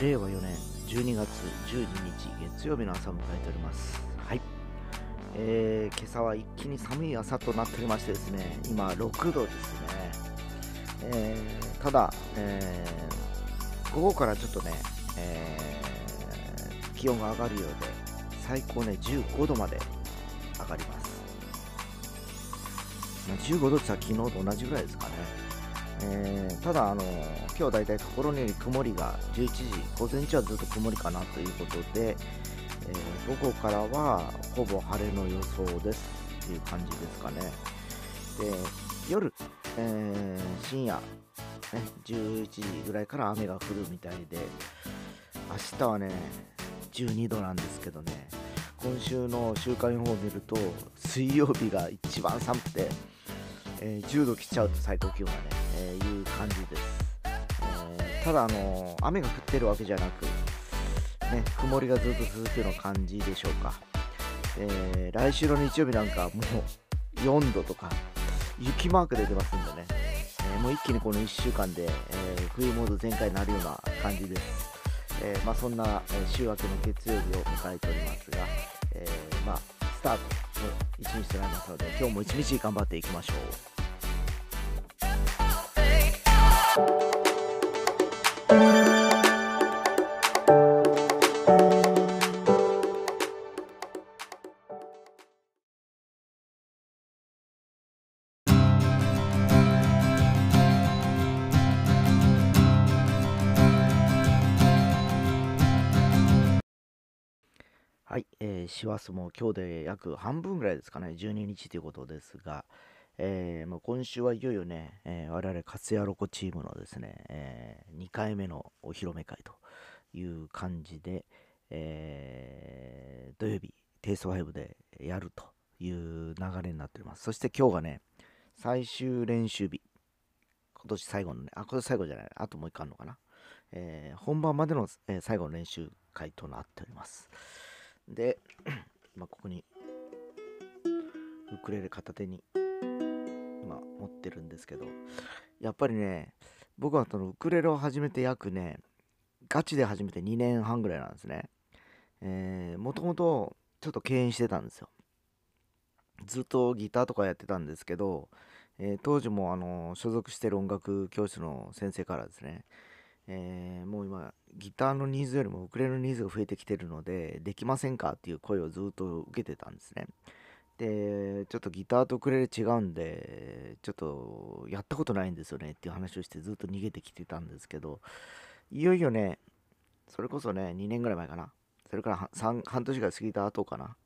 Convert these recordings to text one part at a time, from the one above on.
令和4年12月12日月曜日の朝を迎えております。はい。えー、今朝は一気に寒い朝となっておりましてですね、今6度ですね。えー、ただ、えー、午後からちょっとね、えー、気温が上がるようで、最高ね、15度まで上がります。まあ、15度って言ったら昨日と同じぐらいですかね。えーただ、あの今日だいたいところに曇りが11時、午前中はずっと曇りかなということで、えー午後からはほぼ晴れの予想ですっていう感じですかね。で夜、えー深夜、ね、11時ぐらいから雨が降るみたいで、明日はね、12度なんですけどね、今週の週間予報を見ると、水曜日が一番寒くて、えー10度来ちゃうと最高気温がね、えいう感じです。えーただ、あの雨が降ってるわけじゃなく、ね、曇りがずっと続くような感じでしょうか。えー来週の日曜日なんかもう4度とか雪マーク出てますんでね、えーもう一気にこの1週間で、え冬モード全開になるような感じです。えまあ、そんな、え週明けの月曜日を迎えておりますが、えまあ、スタートの一日となりますので今日も一日頑張っていきましょう。はい、えー、師走も今日で約半分ぐらいですかね、12日ということですが、えーもう今週はいよいよね、えー我々、カツヤロコチームのですね、え2回目のお披露目会という感じで、えー土曜日、テイスト5でやるという流れになっております。そして今日がね、最終練習日、今年最後のね、あ、今年最後じゃない、あともう一回あるのかな。えー本番までの、え最後の練習会となっております。で、まあ、ここにウクレレ片手に今持ってるんですけどやっぱりね僕はそのウクレレを始めて約ねガチで始めて2年半ぐらいなんですね。えーもともとちょっと敬遠してたんですよ。ずっとギターとかやってたんですけど、えー当時もあの所属してる音楽教室の先生からですねえーもう今ギターのニーズよりもウクレレのニーズが増えてきてるのでできませんかっていう声をずっと受けてたんですね。でちょっとギターとウクレレ違うんでちょっとやったことないんですよねっていう話をしてずっと逃げてきてたんですけどいよいよねそれこそね2年ぐらい前かな。それから半半年が過ぎた後かな。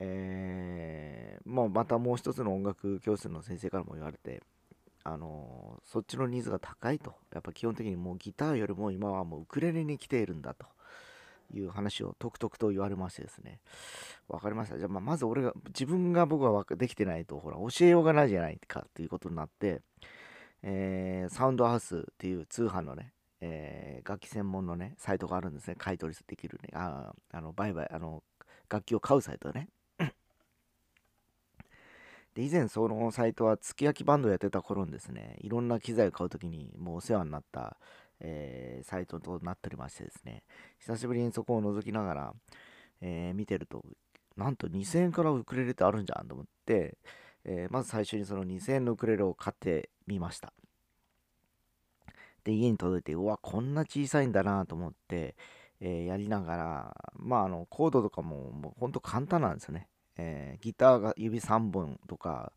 えーもうまたもう一つの音楽教室の先生からも言われてあのそっちのニーズが高いと。やっぱ基本的にもうギターよりも今はもうウクレレに来ているんだと。いう話をとくとくと言われましてですね。わかりました。じゃあままず俺が自分が僕はできてないとほら教えようがないじゃないかということになって、えーサウンドハウスっていう通販のねえー楽器専門のねサイトがあるんですね。買い取りできるね。ああの売買あの楽器を買うサイトね。で以前そのサイトは月焼きバンドやってた頃にですね。いろんな機材を買うときにもうお世話になった、えーサイトとなっておりましてですね。久しぶりにそこを覗きながら、えー見てるとなんと2000円からウクレレってあるんじゃんと思って、えーまず最初にその2000円のウクレレを買ってみました。で家に届いてうわこんな小さいんだなと思って、えーやりながらまああのコードとかももうほんと簡単なんですよね。えーギターが指3本とか、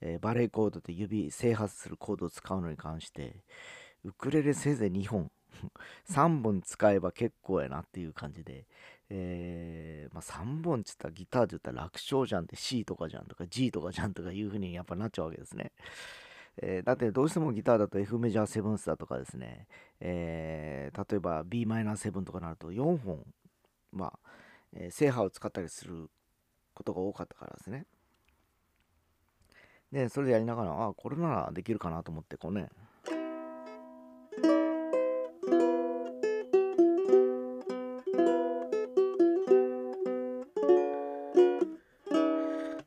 えーバレーコードで指整髪するコードを使うのに関してウクレレせいぜい2本 3本使えば結構やなっていう感じで、えーまあ、3本っつったらギターで言ったら楽勝じゃんって C とかじゃんとか G とかじゃんとかいう風にやっぱなっちゃうわけですね。えーだってどうしてもギターだと F メジャーセブンスだとかですね、えー例えば b マイナー7とかなると4本、まあえー正波を使ったりすることが多かったからですね。で、それでやりながら、あこれならできるかなと思って、こうね。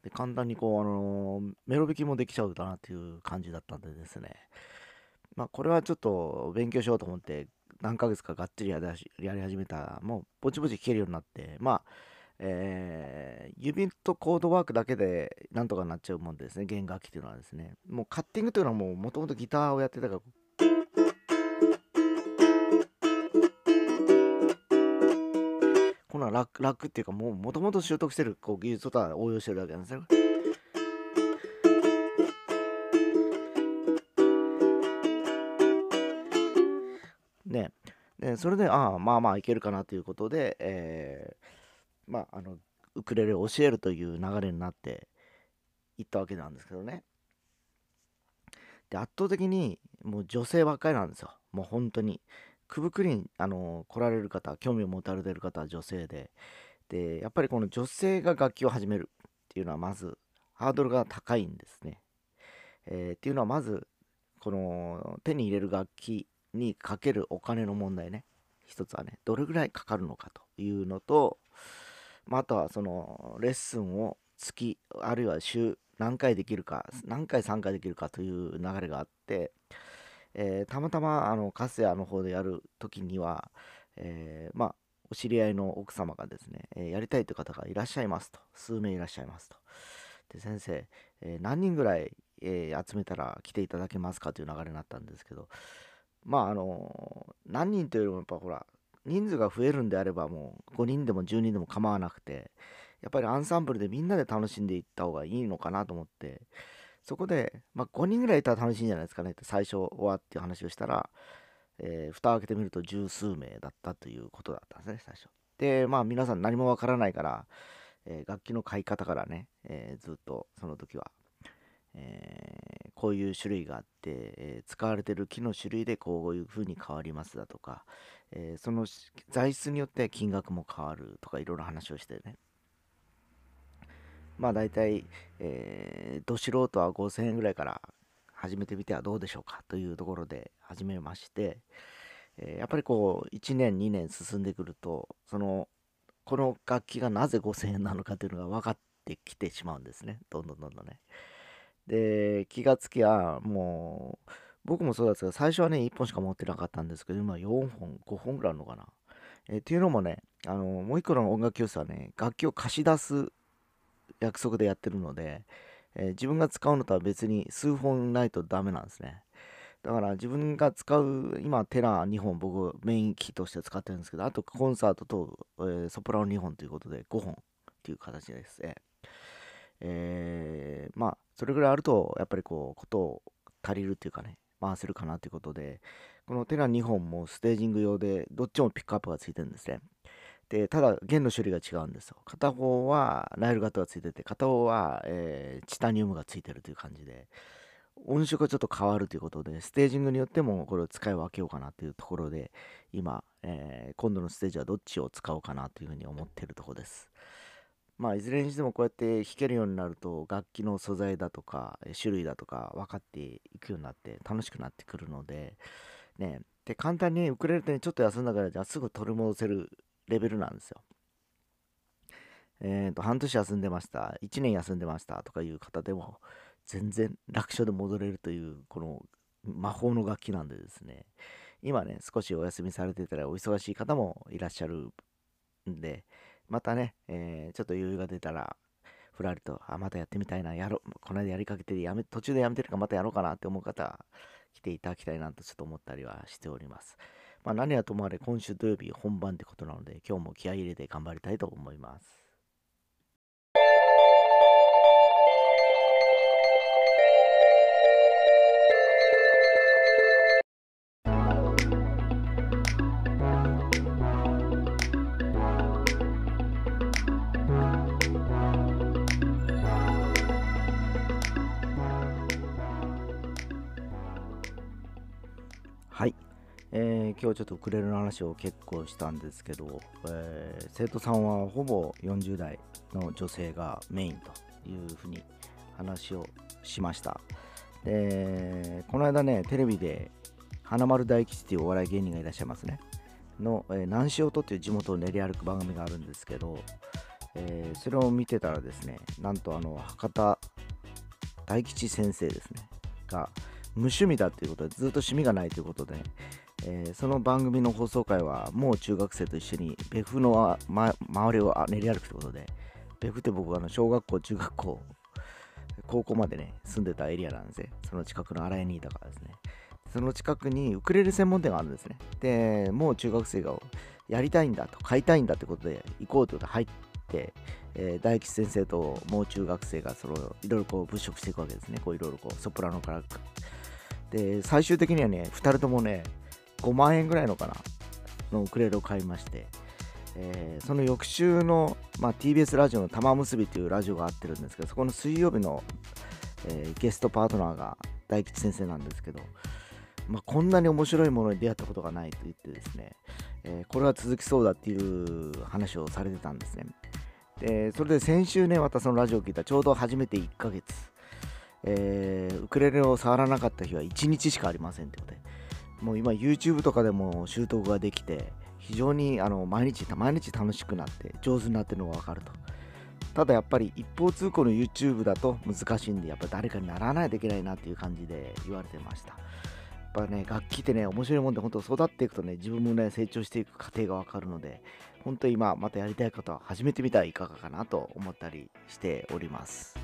で簡単にこう、あのーメロ弾きもできちゃうだなっていう感じだったんでですね。まあ、これはちょっと勉強しようと思って、何ヶ月かがっつりやり始めたらもうぼちぼち弾けるようになってまあえー、指とコードワークだけでなんとかなっちゃうもんですね。弦楽器っていうのはですね。もうカッティングというのはもうもともとギターをやってたから。このラックっていうかもうもともと習得してるこう技術とは応用してるわけなんですねね。でそれでああまあまあいけるかなということで、えー、まああのウクレレを教えるという流れになっていったわけなんですけどね。で圧倒的にもう女性ばっかりなんですよ。もう本当に。くぶくりにあの来られる方興味を持たれてる方は女性で。でやっぱりこの女性が楽器を始めるっていうのはまずハードルが高いんですね、えー、っていうのはまずこの手に入れる楽器にかけるお金の問題ね。一つはねどれぐらいかかるのかというのと、まあ、あとはそのレッスンを月あるいは週何回できるか何回3回できるかという流れがあって、えー、たまたまあのカスヤの方でやる時には、えー、まあお知り合いの奥様がですね、えー、やりたいという方がいらっしゃいますと数名いらっしゃいますと。で先生、え何人ぐらい、え集めたら来ていただけますかという流れになったんですけどまああの何人というよりもやっぱほら人数が増えるんであればもう5人でも10人でも構わなくてやっぱりアンサンブルでみんなで楽しんでいった方がいいのかなと思ってそこで、まあ、5人ぐらいいたら楽しいんじゃないですかねって最初はっていう話をしたら、えー、蓋を開けてみると十数名だったということだったんですね最初。でまあ皆さん何もわからないから、えー、楽器の買い方からね、えー、ずっとその時はえー、こういう種類があって、えー、使われてる木の種類でこういう風に変わりますだとか、えー、その材質によって金額も変わるとかいろいろ話をしてねまあ大体、えー、ど素人は5000円ぐらいから始めてみてはどうでしょうかというところで始めまして、えやっぱりこう1年2年進んでくるとそのこの楽器がなぜ5000円なのかというのが分かってきてしまうんですねどんどんどんどんね。で、気がつきゃ、もう、僕もそうですけど、最初はね、1本しか持ってなかったんですけど、今4本、5本ぐらいあるのかな。え、っていうのもね、あの、もう一個の音楽教室はね、楽器を貸し出す約束でやってるので、えー、自分が使うのとは別に数本ないとダメなんですね。だから自分が使う、今テラー2本僕メインキーとして使ってるんですけど、あとコンサートと、えー、ソプラノ2本ということで5本っていう形ですね。えー、まあそれぐらいあるとやっぱりこうことを足りるっていうかね回せるかなということでこのテラ2本もステージング用でどっちもピックアップがついてるんですね。でただ弦の種類が違うんですよ。片方はナイル型がついてて片方は、えー、チタニウムがついてるという感じで音色がちょっと変わるということでステージングによってもこれを使い分けようかなというところで今、えー、今度のステージはどっちを使おうかなというふうに思っているところです。まあ、いずれにしてもこうやって弾けるようになると楽器の素材だとか種類だとか分かっていくようになって楽しくなってくるので、ね、で簡単にウクレレでちょっと休んだからじゃあすぐ取り戻せるレベルなんですよ。えーと、半年休んでました1年休んでましたとかいう方でも全然楽勝で戻れるというこの魔法の楽器なんでですね今ね少しお休みされてたらお忙しい方もいらっしゃるんで、またね、えー、ちょっと余裕が出たら、ふらりと、あ、またやってみたいな、やろう、この間やりかけてやめ、途中でやめてるからまたやろうかなって思う方、来ていただきたいなとちょっと思ったりはしております。まあ何はともあれ、今週土曜日本番ってことなので、今日も気合い入れて頑張りたいと思います。えー、今日ちょっとウクレレの話を結構したんですけど、えー、生徒さんはほぼ40代の女性がメインというふうに話をしました。でこの間ねテレビで花丸大吉っていうお笑い芸人がいらっしゃいますね。の、えー、南塩とっていう地元を練り歩く番組があるんですけど、えー、それを見てたらですねなんとあの博多大吉先生ですねが無趣味だっていうことでずっと趣味がないということで、ね、えー、その番組の放送回はもう中学生と一緒に別府の、ま、周りを練り歩くということで別府って僕はあの小学校中学校高校までね住んでたエリアなんですね。その近くの新井にいたからですね。その近くにウクレレ専門店があるんですね。でもう中学生がやりたいんだと買いたいんだってことで行こうということで入って、えー、大吉先生ともう中学生がそのいろいろこう物色していくわけですね。こういろいろこうソプラノから。で最終的にはね2人ともね5万円ぐらいのかなのウクレレを買いまして、えー、その翌週の、まあ、TBS ラジオの玉結びというラジオがあってるんですけどそこの水曜日の、えー、ゲストパートナーが大吉先生なんですけど、まあ、こんなに面白いものに出会ったことがないと言ってですね、えー、これは続きそうだっていう話をされてたんですね。でそれで先週ねまたそのラジオを聞いたちょうど初めて1ヶ月、えー、ウクレレを触らなかった日は1日しかありませんってことでもう今 YouTube とかでも習得ができて非常にあの毎日毎日楽しくなって上手になってるのが分かると。ただやっぱり一方通行の YouTube だと難しいんでやっぱ誰かにならないといけないなっていう感じで言われてました。やっぱね楽器ってね面白いもんで本当育っていくとね自分もね成長していく過程が分かるので本当今またやりたいことは始めてみたらいかがかなと思ったりしております。